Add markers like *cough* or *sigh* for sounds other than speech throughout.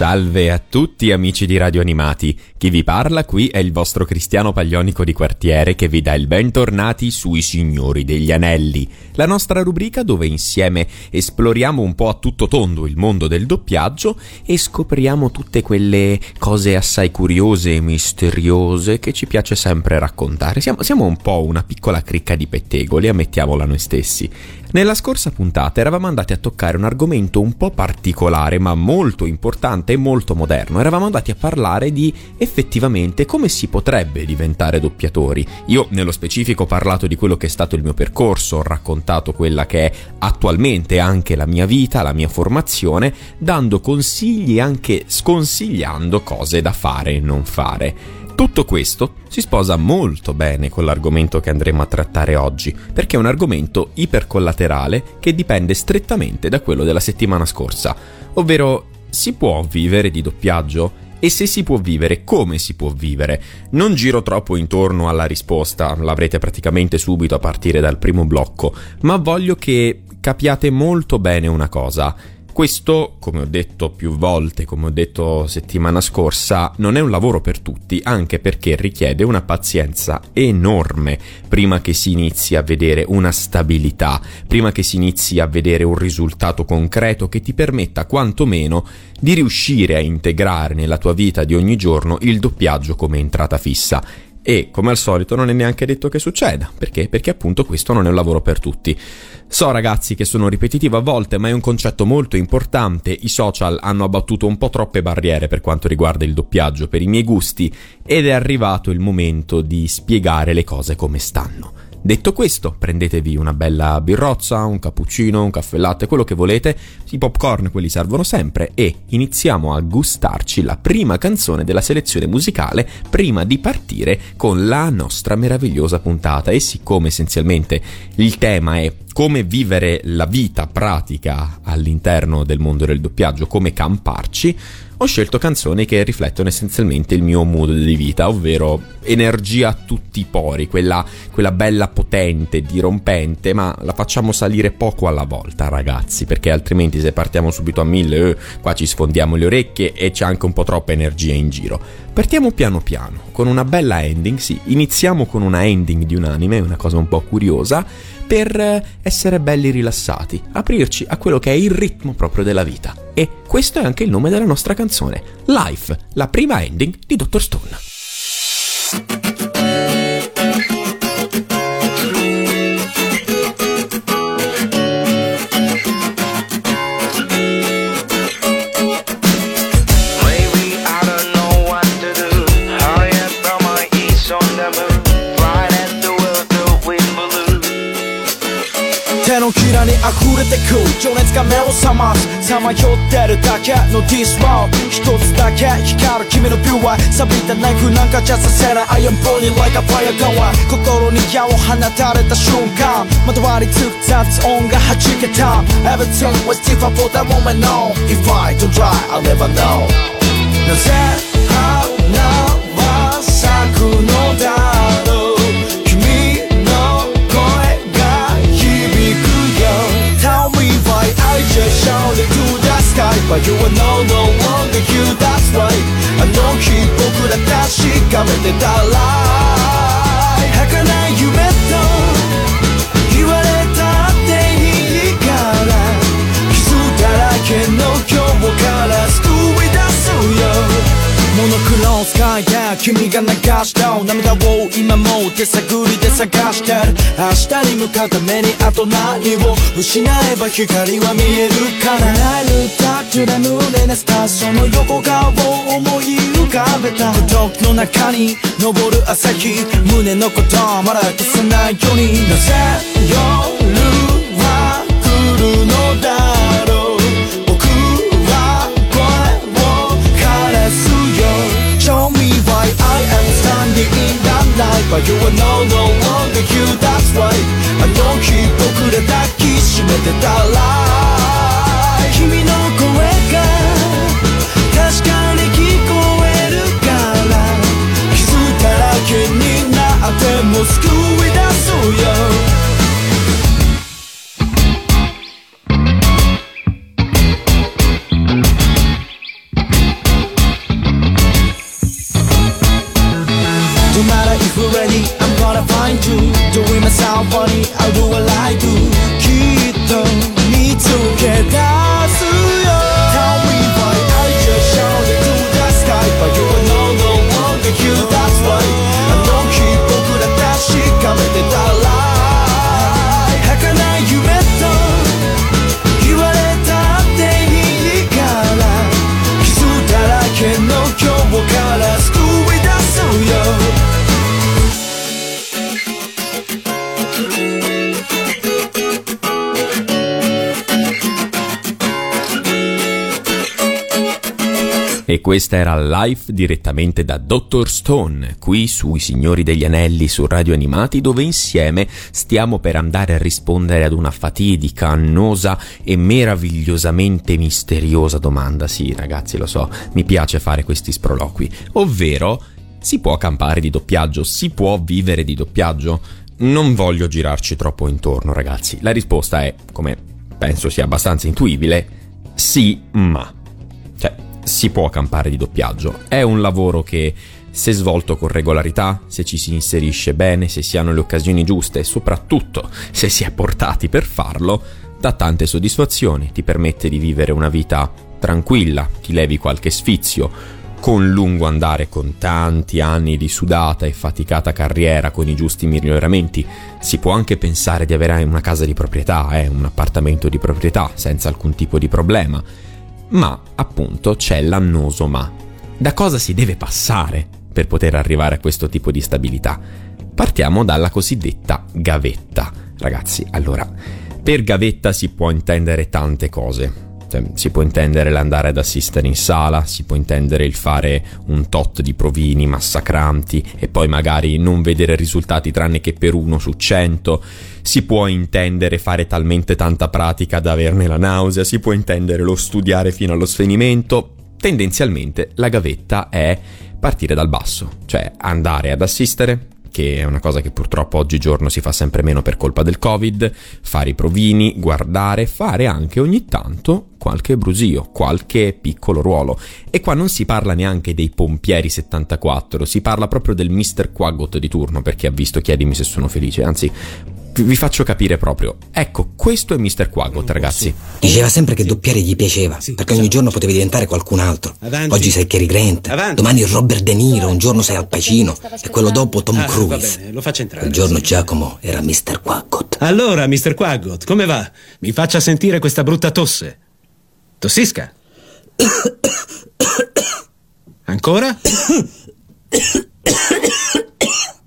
Salve a tutti amici di Radio Animati, chi vi parla qui è il vostro Cristiano Paglionico di quartiere che vi dà il bentornati sui Signori degli Anelli, la nostra rubrica dove insieme esploriamo un po' a tutto tondo il mondo del doppiaggio e scopriamo tutte quelle cose assai curiose e misteriose che ci piace sempre raccontare. Siamo, siamo un po' una piccola cricca di pettegoli, ammettiamola noi stessi. Nella scorsa puntata eravamo andati a toccare un argomento un po' particolare ma molto importante e molto moderno. Eravamo andati a parlare di effettivamente come si potrebbe diventare doppiatori. Io nello specifico ho parlato di quello che è stato il mio percorso, ho raccontato quella che è attualmente anche la mia vita, la mia formazione, dando consigli e anche sconsigliando cose da fare e non fare. Tutto questo si sposa molto bene con l'argomento che andremo a trattare oggi, perché è un argomento ipercollaterale che dipende strettamente da quello della settimana scorsa, ovvero si può vivere di doppiaggio? E se si può vivere, come si può vivere? Non giro troppo intorno alla risposta, l'avrete praticamente subito a partire dal primo blocco, ma voglio che capiate molto bene una cosa. Questo, come ho detto più volte, come ho detto settimana scorsa, non è un lavoro per tutti, anche perché richiede una pazienza enorme prima che si inizi a vedere una stabilità, prima che si inizi a vedere un risultato concreto che ti permetta quantomeno di riuscire a integrare nella tua vita di ogni giorno il doppiaggio come entrata fissa e come al solito non è neanche detto che succeda. Perché? Perché appunto questo non è un lavoro per tutti. So ragazzi che sono ripetitivo a volte, ma è un concetto molto importante. I social hanno abbattuto un po' troppe barriere per quanto riguarda il doppiaggio per i miei gusti ed è arrivato il momento di spiegare le cose come stanno. Detto questo, prendetevi una bella birrozza, un cappuccino, un caffè latte, quello che volete, i popcorn quelli servono sempre. E iniziamo a gustarci la prima canzone della selezione musicale prima di partire con la nostra meravigliosa puntata. E siccome essenzialmente il tema è come vivere la vita pratica all'interno del mondo del doppiaggio, come camparci, ho scelto canzoni che riflettono essenzialmente il mio mood di vita, ovvero energia a tutti i pori, quella, quella bella potente, dirompente, ma la facciamo salire poco alla volta, ragazzi, perché altrimenti se partiamo subito a mille, eh, qua ci sfondiamo le orecchie e c'è anche un po' troppa energia in giro. Partiamo piano piano, con una bella ending, sì, iniziamo con una ending di un anime, una cosa un po' curiosa, per essere belli rilassati, aprirci a quello che è il ritmo proprio della vita. E questo è anche il nome della nostra canzone, Life, la prima ending di Dr. Stone. 情熱が目を覚ますさまよってるだけのディスワール一つだけ光る君のビューは錆びたナイフなんかじゃさせない I am burning like a fire gun 心に矢を放たれた瞬間まとわりつく雑音が弾けた Everything was different for that moment no If I don't try I'll never know なぜ花は shout into the sky But you are no, no longer you, that's right あの日僕ら確かめてたら儚い夢と言われたっていいから傷だらけの今日からノクロースカイで君が流した涙を今も手探りで探してる明日に向かうためにあと何を失えば光は見えるからな。るタッチで胸熱したその横顔を思い浮かべた。孤独の中に昇る朝日胸のことまだ消さないように。なぜ夜にいらない。But you are no no longer you that's why あの日僕ら抱きしめてたら君の声が確かに聞こえるから。傷だらけになっても救い出すよ。No matter if we're ready, I'm gonna find you. Doing myself funny, I'll do what I do. きっと見つけた E questa era live direttamente da Dr. Stone, qui sui Signori degli Anelli su Radio Animati, dove insieme stiamo per andare a rispondere ad una fatidica, annosa e meravigliosamente misteriosa domanda. Sì, ragazzi, lo so, mi piace fare questi sproloqui, ovvero si può campare di doppiaggio? Si può vivere di doppiaggio? Non voglio girarci troppo intorno, ragazzi. La risposta è, come penso sia abbastanza intuibile, sì, ma. Si può campare di doppiaggio. È un lavoro che, se svolto con regolarità, se ci si inserisce bene, se si hanno le occasioni giuste e soprattutto se si è portati per farlo, dà tante soddisfazioni, ti permette di vivere una vita tranquilla, ti levi qualche sfizio, con lungo andare, con tanti anni di sudata e faticata carriera, con i giusti miglioramenti, si può anche pensare di avere una casa di proprietà, eh, un appartamento di proprietà, senza alcun tipo di problema. Ma, appunto, c'è l'annoso ma. Da cosa si deve passare per poter arrivare a questo tipo di stabilità? Partiamo dalla cosiddetta gavetta. Ragazzi, allora, per gavetta si può intendere tante cose. Cioè, si può intendere l'andare ad assistere in sala, si può intendere il fare un tot di provini massacranti e poi magari non vedere risultati tranne che per uno su cento, si può intendere fare talmente tanta pratica da averne la nausea, si può intendere lo studiare fino allo svenimento. Tendenzialmente la gavetta è partire dal basso, cioè andare ad assistere, che è una cosa che purtroppo oggigiorno si fa sempre meno per colpa del Covid, fare i provini, guardare, fare anche ogni tanto qualche brusio, qualche piccolo ruolo. E qua non si parla neanche dei pompieri 74, si parla proprio del Mr. Quaggot di turno, perché ha visto chiedimi se sono felice, anzi vi faccio capire proprio. Ecco, questo è Mr. Quaggot, ragazzi. Diceva sempre che doppiare gli piaceva, Sì, perché ogni esatto. giorno potevi diventare qualcun altro. Avanti. Oggi sei Cary Grant, Avanti. domani Robert De Niro, un giorno sei Al Pacino e quello dopo Tom Ah, va Cruise. bene, lo faccio entrare. Quel giorno sì. Giacomo era Mr. Quaggot. Allora, Mr. Quaggot, come va? Mi faccia sentire questa brutta tosse. Tossisca. *coughs* Ancora? *coughs* *coughs*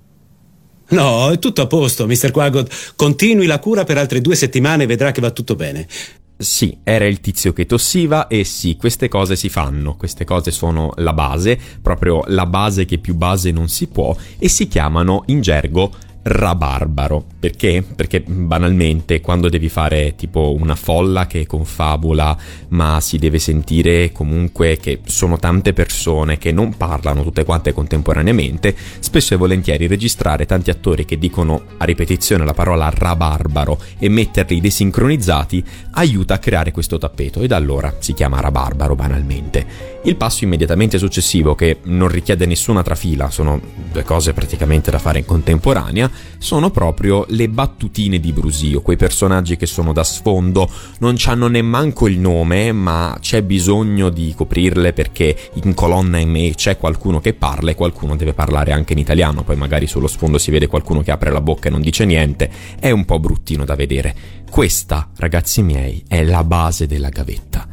No, è tutto a posto, Mr. Quaggot. Continui la cura per altre due settimane e vedrà che va tutto bene. Sì, era il tizio che tossiva e sì, queste cose si fanno, queste cose sono la base, proprio la base che più base non si può e si chiamano in gergo rabarbaro. Perché? Perché banalmente quando devi fare tipo una folla che confabula, ma si deve sentire comunque che sono tante persone che non parlano tutte quante contemporaneamente, spesso e volentieri registrare tanti attori che dicono a ripetizione la parola rabarbaro e metterli desincronizzati aiuta a creare questo tappeto e da allora si chiama rabarbaro banalmente. Il passo immediatamente successivo, che non richiede nessuna trafila, sono due cose praticamente da fare in contemporanea, sono proprio le battutine di Brusio, quei personaggi che sono da sfondo, non hanno nemmanco il nome, ma c'è bisogno di coprirle perché in colonna M c'è qualcuno che parla e qualcuno deve parlare anche in italiano, poi magari sullo sfondo si vede qualcuno che apre la bocca e non dice niente, è un po' bruttino da vedere. Questa, ragazzi miei, è la base della gavetta.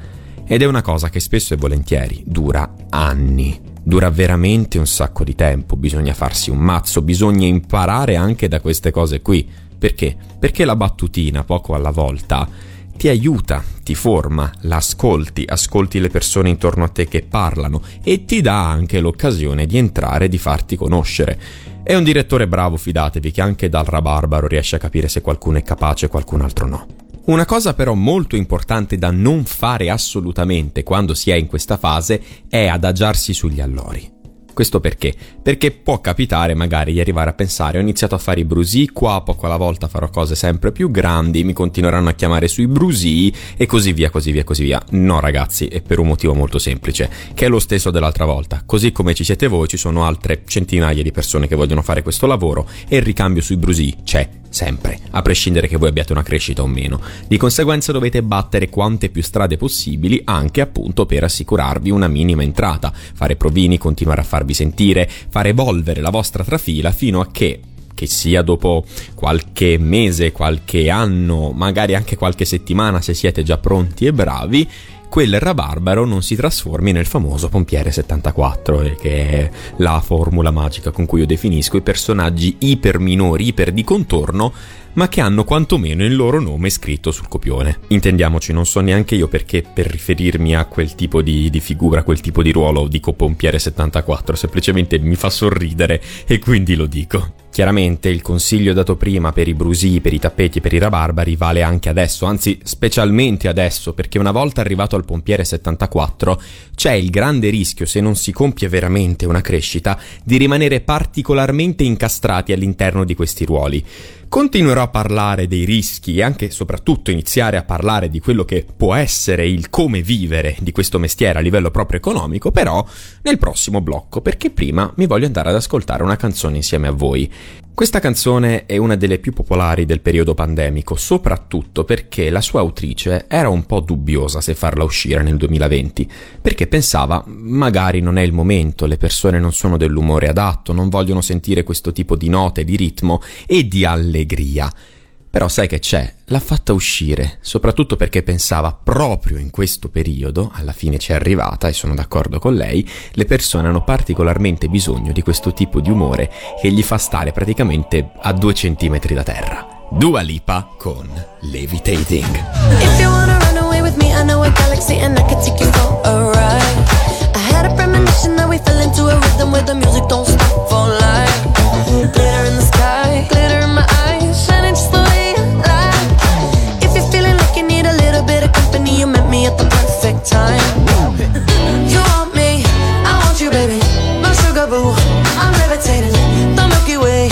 Ed è una cosa che spesso e volentieri dura anni. Dura veramente un sacco di tempo, bisogna farsi un mazzo, bisogna imparare anche da queste cose qui. Perché? Perché la battutina, poco alla volta, ti aiuta, ti forma, la ascolti, ascolti le persone intorno a te che parlano e ti dà anche l'occasione di entrare e di farti conoscere. È un direttore bravo, fidatevi, che anche dal rabarbaro riesce a capire se qualcuno è capace e qualcun altro no. Una cosa però molto importante da non fare assolutamente quando si è in questa fase è adagiarsi sugli allori. Questo perché? Perché può capitare magari di arrivare a pensare ho iniziato a fare i brusì, qua poco alla volta farò cose sempre più grandi, mi continueranno a chiamare sui brusì e così via, così via, così via. No ragazzi, è per un motivo molto semplice, che è lo stesso dell'altra volta. Così come ci siete voi, ci sono altre centinaia di persone che vogliono fare questo lavoro e il ricambio sui brusì c'è sempre, a prescindere che voi abbiate una crescita o meno. Di conseguenza dovete battere quante più strade possibili anche appunto per assicurarvi una minima entrata, fare provini, continuare a farvi sentire, far evolvere la vostra trafila fino a che che sia dopo qualche mese, qualche anno, magari anche qualche settimana se siete già pronti e bravi, quel rabarbaro non si trasformi nel famoso pompiere 74, eh, che è la formula magica con cui io definisco i personaggi iper minori, iper di contorno, ma che hanno quantomeno il loro nome scritto sul copione. Intendiamoci, non so neanche io perché per riferirmi a quel tipo di, di figura, quel tipo di ruolo dico pompiere 74, semplicemente mi fa sorridere e quindi lo dico. Chiaramente il consiglio dato prima per i brusì, per i tappeti e per i rabarbari vale anche adesso, anzi specialmente adesso, perché una volta arrivato al pompiere 74 c'è il grande rischio, se non si compie veramente una crescita, di rimanere particolarmente incastrati all'interno di questi ruoli. Continuerò a parlare dei rischi e anche e soprattutto iniziare a parlare di quello che può essere il come vivere di questo mestiere a livello proprio economico, però nel prossimo blocco, perché prima mi voglio andare ad ascoltare una canzone insieme a voi. Questa canzone è una delle più popolari del periodo pandemico, soprattutto perché la sua autrice era un po' dubbiosa se farla uscire nel 2020, perché pensava magari non è il momento, le persone non sono dell'umore adatto, non vogliono sentire questo tipo di note, di ritmo e di allegria. Però sai che c'è, l'ha fatta uscire, soprattutto perché pensava proprio in questo periodo, alla fine ci è arrivata e sono d'accordo con lei, le persone hanno particolarmente bisogno di questo tipo di umore che gli fa stare praticamente a due centimetri da terra. Dua Lipa con Levitating. If you wanna run away with me, I know a galaxy and I can take you for a ride. I had a premonition that we fell into a rhythm where the music don't stop for life. Glitter in the sky, glitter in my eyes, at the perfect time. You want me, I want you, baby. My sugar boo, I'm levitating. The Milky Way,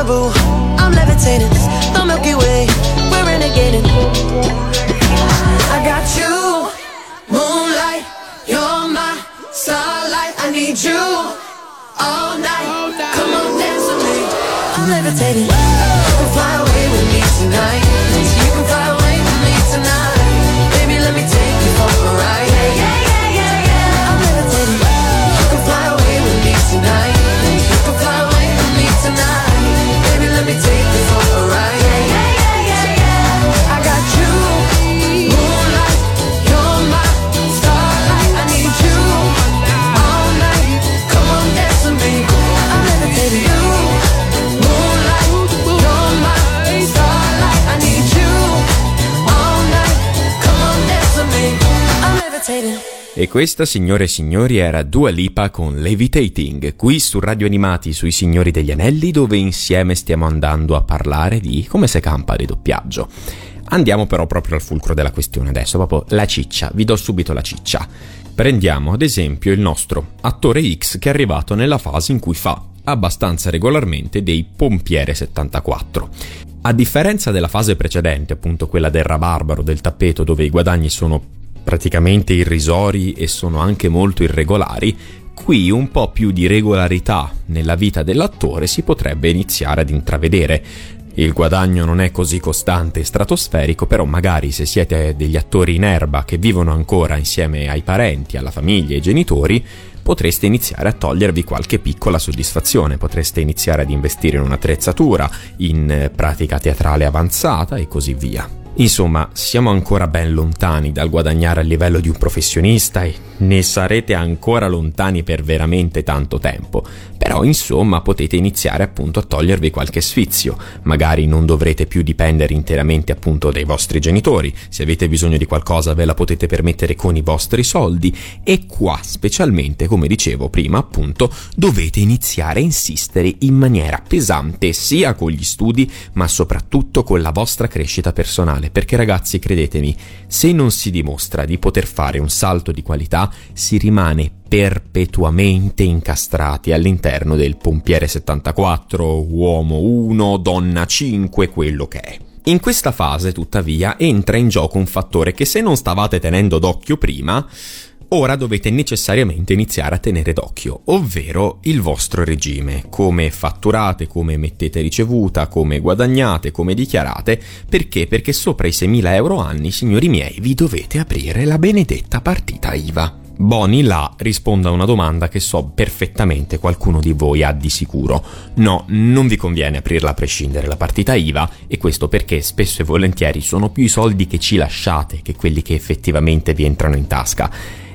I'm levitating. The Milky Way, we're renegading. I got you, moonlight. You're my starlight. I need you all night. Come on, dance with me. I'm levitating. E questa, signore e signori, era Dua Lipa con Levitating, qui su Radio Animati sui Signori degli Anelli, dove insieme stiamo andando a parlare di come si campa di doppiaggio. Andiamo però proprio al fulcro della questione adesso, proprio la ciccia, vi do subito la ciccia. Prendiamo ad esempio il nostro attore X che è arrivato nella fase in cui fa abbastanza regolarmente dei pompiere 74. A differenza della fase precedente, appunto quella del rabarbaro del tappeto dove i guadagni sono praticamente irrisori e sono anche molto irregolari, qui un po' più di regolarità nella vita dell'attore si potrebbe iniziare ad intravedere. Il guadagno non è così costante e stratosferico, però magari se siete degli attori in erba che vivono ancora insieme ai parenti, alla famiglia e ai genitori, potreste iniziare a togliervi qualche piccola soddisfazione, potreste iniziare ad investire in un'attrezzatura, in pratica teatrale avanzata e così via. Insomma, siamo ancora ben lontani dal guadagnare a livello di un professionista e ne sarete ancora lontani per veramente tanto tempo. Però, insomma, potete iniziare appunto a togliervi qualche sfizio. Magari non dovrete più dipendere interamente appunto dai vostri genitori. Se avete bisogno di qualcosa ve la potete permettere con i vostri soldi. E qua, specialmente, come dicevo prima, appunto, dovete iniziare a insistere in maniera pesante sia con gli studi, ma soprattutto con la vostra crescita personale perché ragazzi credetemi, se non si dimostra di poter fare un salto di qualità, si rimane perpetuamente incastrati all'interno del pompiere 74, uomo 1, donna 5, quello che è. In questa fase, tuttavia, entra in gioco un fattore che se non stavate tenendo d'occhio prima, ora dovete necessariamente iniziare a tenere d'occhio, ovvero il vostro regime, come fatturate, come mettete ricevuta, come guadagnate, come dichiarate, perché? Perché sopra i 6.000 euro anni, signori miei, vi dovete aprire la benedetta partita IVA. Boni là risponda a una domanda che so perfettamente qualcuno di voi ha di sicuro. No, non vi conviene aprirla a prescindere la partita IVA e questo perché spesso e volentieri sono più i soldi che ci lasciate che quelli che effettivamente vi entrano in tasca.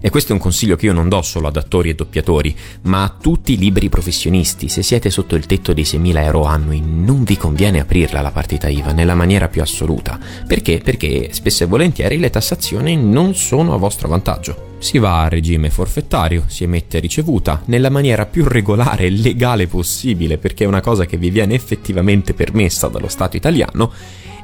E questo è un consiglio che io non do solo ad attori e doppiatori, ma a tutti i liberi professionisti. Se siete sotto il tetto dei 6.000 euro annui, non vi conviene aprirla la partita IVA nella maniera più assoluta. Perché? Perché spesso e volentieri le tassazioni non sono a vostro vantaggio. Si va a regime forfettario, si emette ricevuta nella maniera più regolare e legale possibile perché è una cosa che vi viene effettivamente permessa dallo Stato italiano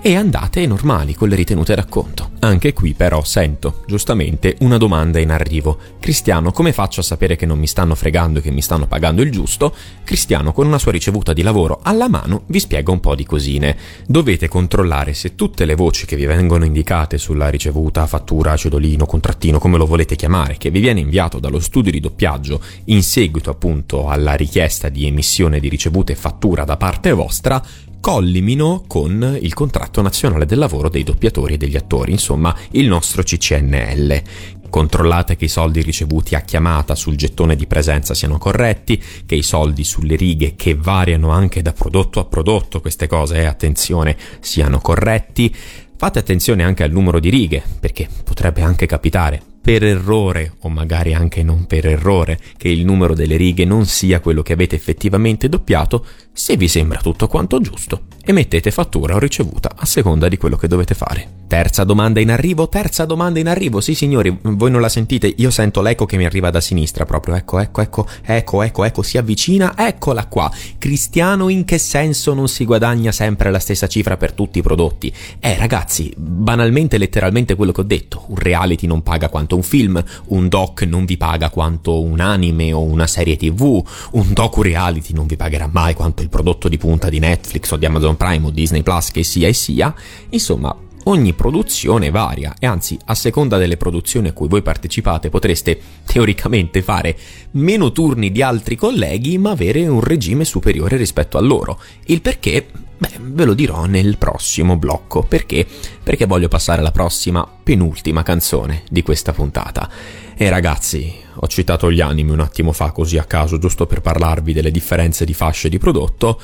e andate normali con le ritenute d'acconto. Anche qui però sento, giustamente, una domanda in arrivo. Cristiano, come faccio a sapere che non mi stanno fregando e che mi stanno pagando il giusto? Cristiano, con una sua ricevuta di lavoro alla mano, vi spiega un po' di cosine. Dovete controllare se tutte le voci che vi vengono indicate sulla ricevuta, fattura, cedolino, contrattino, come lo volete chiamare, che vi viene inviato dallo studio di doppiaggio in seguito appunto alla richiesta di emissione di ricevute e fattura da parte vostra, collimino con il contratto nazionale del lavoro dei doppiatori e degli attori, insomma il nostro CCNL. Controllate che i soldi ricevuti a chiamata sul gettone di presenza siano corretti, che i soldi sulle righe che variano anche da prodotto a prodotto, queste cose, eh, attenzione, siano corretti. Fate attenzione anche al numero di righe, perché potrebbe anche capitare, per errore, o magari anche non per errore, che il numero delle righe non sia quello che avete effettivamente doppiato, se vi sembra tutto quanto giusto, emettete fattura o ricevuta a seconda di quello che dovete fare. Terza domanda in arrivo, terza domanda in arrivo, sì signori, voi non la sentite, io sento l'eco che mi arriva da sinistra proprio, ecco, ecco, ecco, ecco, ecco, ecco, si avvicina, eccola qua. Cristiano in che senso non si guadagna sempre la stessa cifra per tutti i prodotti? Eh ragazzi, banalmente, letteralmente quello che ho detto, un reality non paga quanto un film, un doc non vi paga quanto un anime o una serie tv, un docu reality non vi pagherà mai quanto il prodotto di punta di Netflix o di Amazon Prime o Disney Plus che sia e sia, insomma ogni produzione varia e anzi a seconda delle produzioni a cui voi partecipate potreste teoricamente fare meno turni di altri colleghi ma avere un regime superiore rispetto a loro. Il perché Beh, ve lo dirò nel prossimo blocco. Perché? Perché voglio passare alla prossima, penultima canzone di questa puntata. E ragazzi, ho citato gli anime un attimo fa così a caso, giusto per parlarvi delle differenze di fasce di prodotto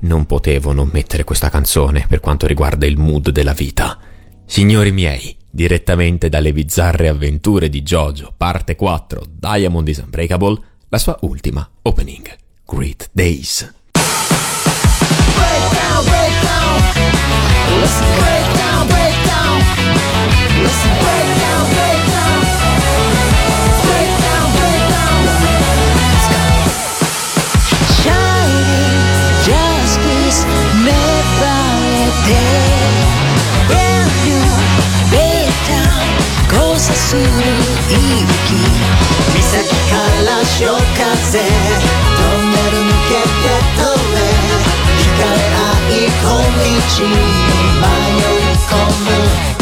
non potevo non mettere questa canzone per quanto riguarda il mood della vita. Signori miei, direttamente dalle bizzarre avventure di Jojo, parte 4, Diamond is Unbreakable, la sua ultima opening, Great Days. Breakdown, breakdown. Listen, breakdown, breakdown. Listen, breakdown, breakdown. さす息岬から潮風。トンネル抜けて飛べ。惹かれ合い小道に迷い込む。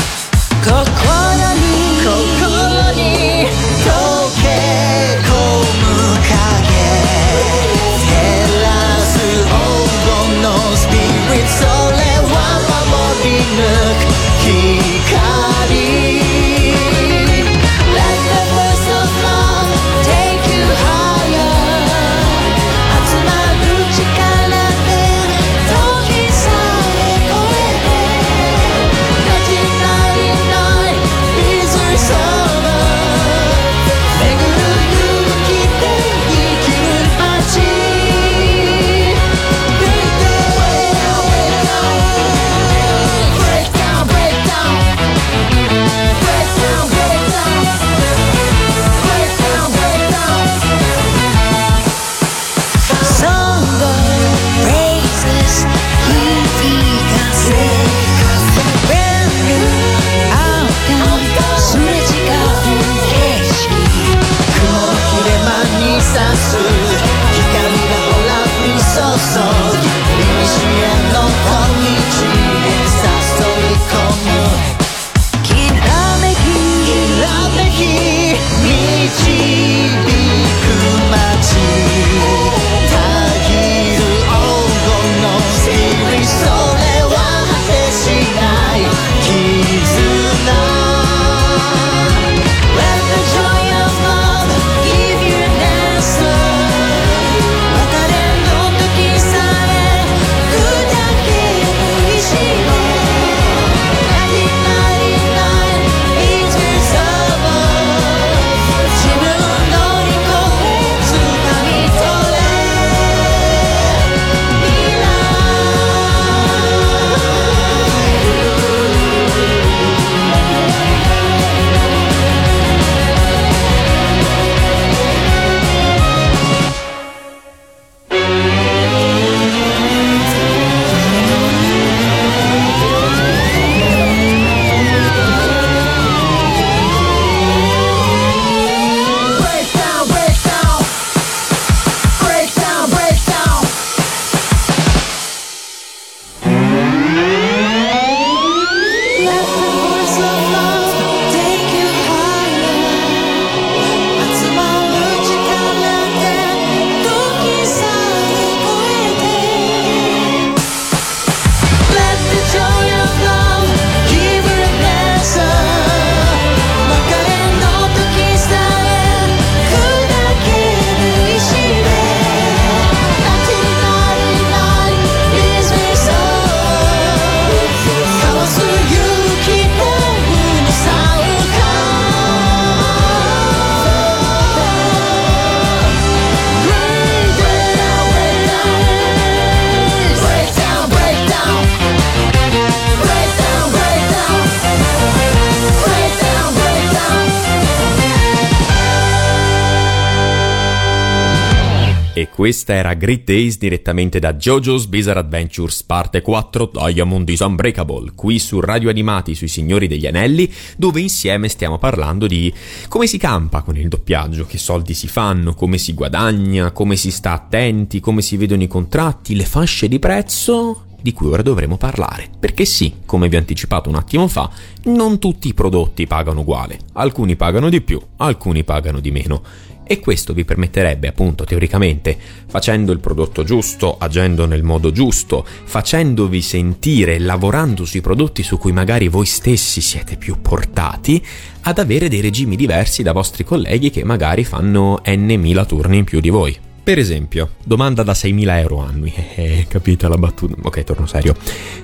Questa era Great Days direttamente da JoJo's Bizarre Adventures parte 4 Diamond is Unbreakable, qui su Radio Animati sui Signori degli Anelli, dove insieme stiamo parlando di come si campa con il doppiaggio, che soldi si fanno, come si guadagna, come si sta attenti, come si vedono i contratti, le fasce di prezzo di cui ora dovremo parlare. Perché sì, come vi ho anticipato un attimo fa, non tutti i prodotti pagano uguale. Alcuni pagano di più, alcuni pagano di meno. E questo vi permetterebbe, appunto, teoricamente, facendo il prodotto giusto, agendo nel modo giusto, facendovi sentire, lavorando sui prodotti su cui magari voi stessi siete più portati, ad avere dei regimi diversi da vostri colleghi che magari fanno n mila turni in più di voi. Per esempio, domanda da 6.000 euro annui. *laughs* Eh, capite la battuta? Ok, torno serio.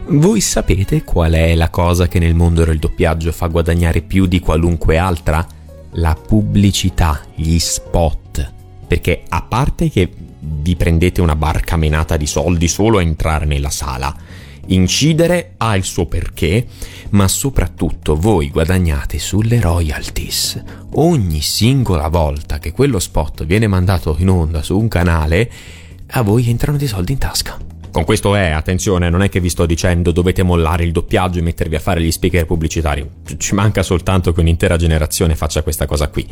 Voi sapete qual è la cosa che nel mondo del doppiaggio fa guadagnare più di qualunque altra? La pubblicità, gli spot. Perché a parte che vi prendete una barca menata di soldi solo a entrare nella sala, incidere ha il suo perché, ma soprattutto voi guadagnate sulle royalties. Ogni singola volta che quello spot viene mandato in onda su un canale, a voi entrano dei soldi in tasca. Con questo è, attenzione, non è che vi sto dicendo dovete mollare il doppiaggio e mettervi a fare gli speaker pubblicitari. Ci manca soltanto che un'intera generazione faccia questa cosa qui.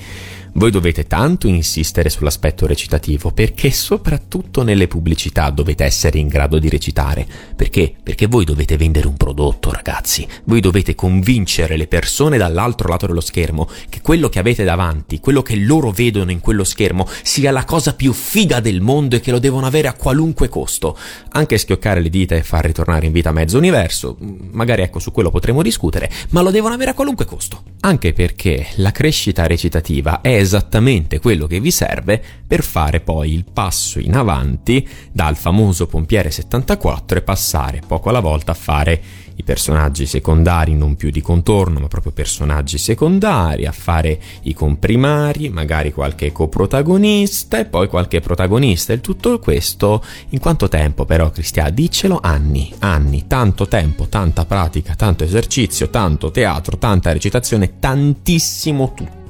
Voi dovete tanto insistere sull'aspetto recitativo perché soprattutto nelle pubblicità dovete essere in grado di recitare. Perché? Perché voi dovete vendere un prodotto, ragazzi. Voi dovete convincere le persone dall'altro lato dello schermo che quello che avete davanti, quello che loro vedono in quello schermo, sia la cosa più figa del mondo e che lo devono avere a qualunque costo. Anche schioccare le dita e far ritornare in vita mezzo universo, magari ecco su quello potremo discutere, ma lo devono avere a qualunque costo. Anche perché la crescita recitativa è esattamente quello che vi serve per fare poi il passo in avanti dal famoso pompiere 74 e passare poco alla volta a fare i personaggi secondari non più di contorno, ma proprio personaggi secondari, a fare i comprimari, magari qualche coprotagonista e poi qualche protagonista. Il tutto questo in quanto tempo però, Cristian? Diccelo anni, anni, tanto tempo, tanta pratica, tanto esercizio, tanto teatro, tanta recitazione, tantissimo tutto.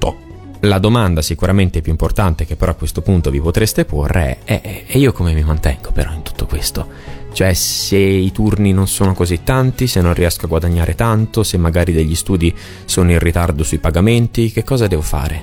La domanda sicuramente più importante che però a questo punto vi potreste porre è, e io come mi mantengo però in tutto questo? Cioè se i turni non sono così tanti, se non riesco a guadagnare tanto, se magari degli studi sono in ritardo sui pagamenti, che cosa devo fare?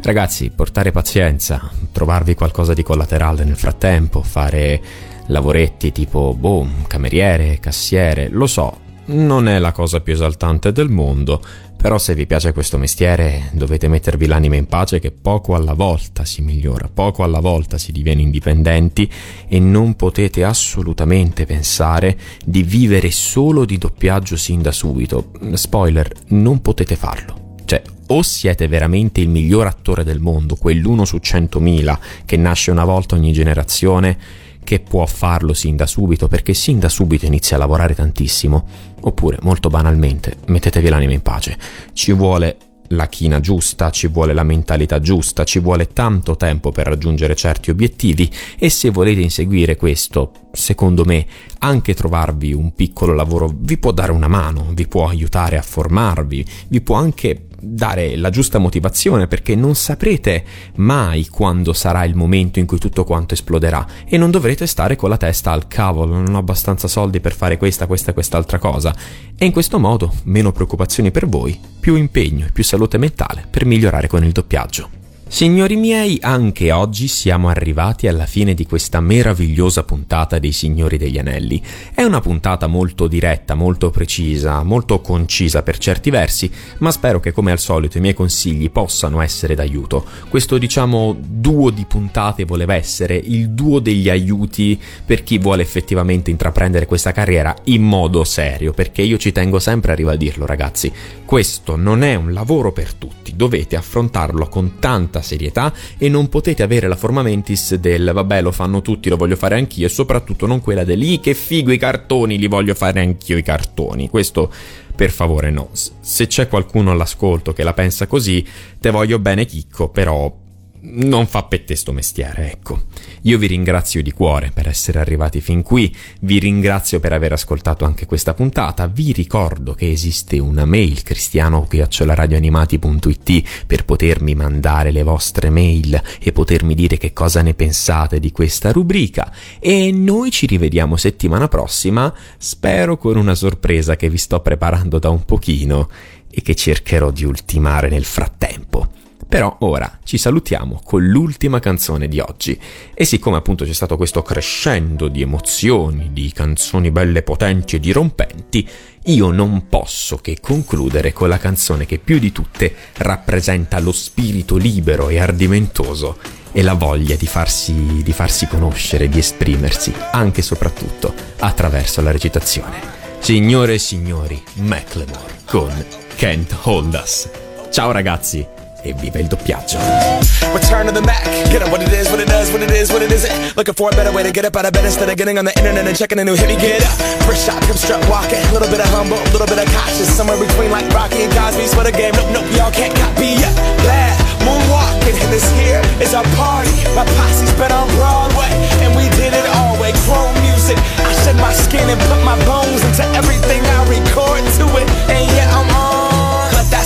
Ragazzi, portare pazienza, trovarvi qualcosa di collaterale nel frattempo, fare lavoretti tipo, boh, cameriere, cassiere, lo so, non è la cosa più esaltante del mondo, però se vi piace questo mestiere dovete mettervi l'anima in pace che poco alla volta si migliora, poco alla volta si diviene indipendenti e non potete assolutamente pensare di vivere solo di doppiaggio sin da subito. Spoiler, non potete farlo. Cioè, o siete veramente il miglior attore del mondo, quell'uno su centomila che nasce una volta ogni generazione, che può farlo sin da subito perché sin da subito inizia a lavorare tantissimo, oppure molto banalmente mettetevi l'anima in pace. Ci vuole la china giusta, ci vuole la mentalità giusta, ci vuole tanto tempo per raggiungere certi obiettivi e se volete inseguire questo, secondo me, anche trovarvi un piccolo lavoro vi può dare una mano, vi può aiutare a formarvi, vi può anche dare la giusta motivazione perché non saprete mai quando sarà il momento in cui tutto quanto esploderà e non dovrete stare con la testa al cavolo, non ho abbastanza soldi per fare questa, questa e quest'altra cosa. E in questo modo meno preoccupazioni per voi, più impegno e più salute mentale per migliorare con il doppiaggio. Signori miei, anche oggi siamo arrivati alla fine di questa meravigliosa puntata dei Signori degli Anelli. È una puntata molto diretta, molto precisa, molto concisa per certi versi, ma spero che come al solito i miei consigli possano essere d'aiuto. Questo diciamo duo di puntate voleva essere il duo degli aiuti per chi vuole effettivamente intraprendere questa carriera in modo serio, perché io ci tengo sempre a ribadirlo ragazzi, questo non è un lavoro per tutti, dovete affrontarlo con tanta serietà e non potete avere la forma mentis del vabbè lo fanno tutti, lo voglio fare anch'io e soprattutto non quella del i che figo i cartoni, li voglio fare anch'io i cartoni. Questo per favore no. Se c'è qualcuno all'ascolto che la pensa così, te voglio bene chicco, però non fa per te sto mestiere, ecco. Io vi ringrazio di cuore per essere arrivati fin qui, vi ringrazio per aver ascoltato anche questa puntata, vi ricordo che esiste una mail cristiano-radioanimati.it per potermi mandare le vostre mail e potermi dire che cosa ne pensate di questa rubrica e noi ci rivediamo settimana prossima, spero con una sorpresa che vi sto preparando da un pochino e che cercherò di ultimare nel frattempo. Però ora ci salutiamo con l'ultima canzone di oggi e siccome appunto c'è stato questo crescendo di emozioni, di canzoni belle potenti e dirompenti, io non posso che concludere con la canzone che più di tutte rappresenta lo spirito libero e ardimentoso e la voglia di farsi, di farsi conoscere, di esprimersi, anche e soprattutto attraverso la recitazione. Signore e signori, Macklemore con Can't Hold Us. Ciao ragazzi! E viva il doppiaggio. Return to the Mac. Get up what it is, what it does, what it is, what it isn't. Looking for a better way to get up out of bed instead of getting on the internet and checking a new hit. Me get up. First shot, come strut walking. A little bit of humble, a little bit of cautious. Somewhere between like Rocky and Cosby's for the game. Nope, nope, y'all can't copy yet. Glad moonwalking, and this here is our party. My posse's been on Broadway, and we did it all way. Chrome music. I shed my skin and put my bones into everything I record to it. And yeah, I'm on.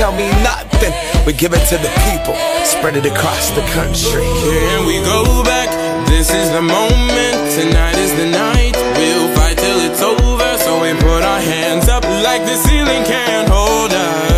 tell me nothing. We give it to the people, spread it across the country. Here we go back. This is the moment. Tonight is the night. We'll fight till it's over. So we put our hands up like the ceiling can't hold us.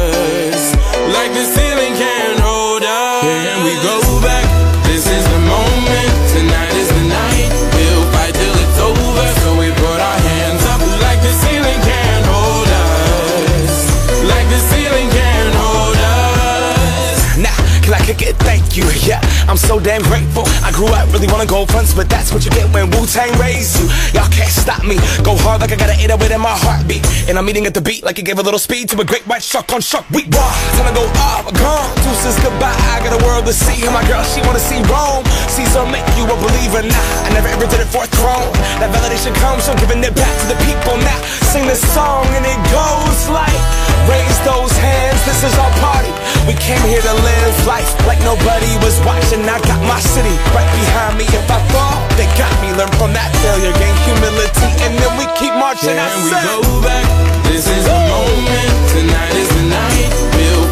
You. Yeah, I'm so damn grateful. I grew up really wanna go fronts, but that's what you get when Wu Tang raised you. Y'all can't stop me. Go hard like I got an 808 in my heartbeat. And I'm eating at the beat like it gave a little speed to a great white shark on shark week. Raw, time to go up, gone. Deuces goodbye. I got a world to see. And my girl, she wanna see Rome. Caesar make you a believer. Nah, I never ever did it for a throne. That validation comes from giving it back to the people. Now, sing this song and it goes like, raise those hands. This is our party. We came here to live life like nobody was watching and I got my city right behind me. If I fall, they got me. Learn from that failure, gain humility, and then we keep marching. Yeah, and we go back. This is the moment. Tonight is the night. We'll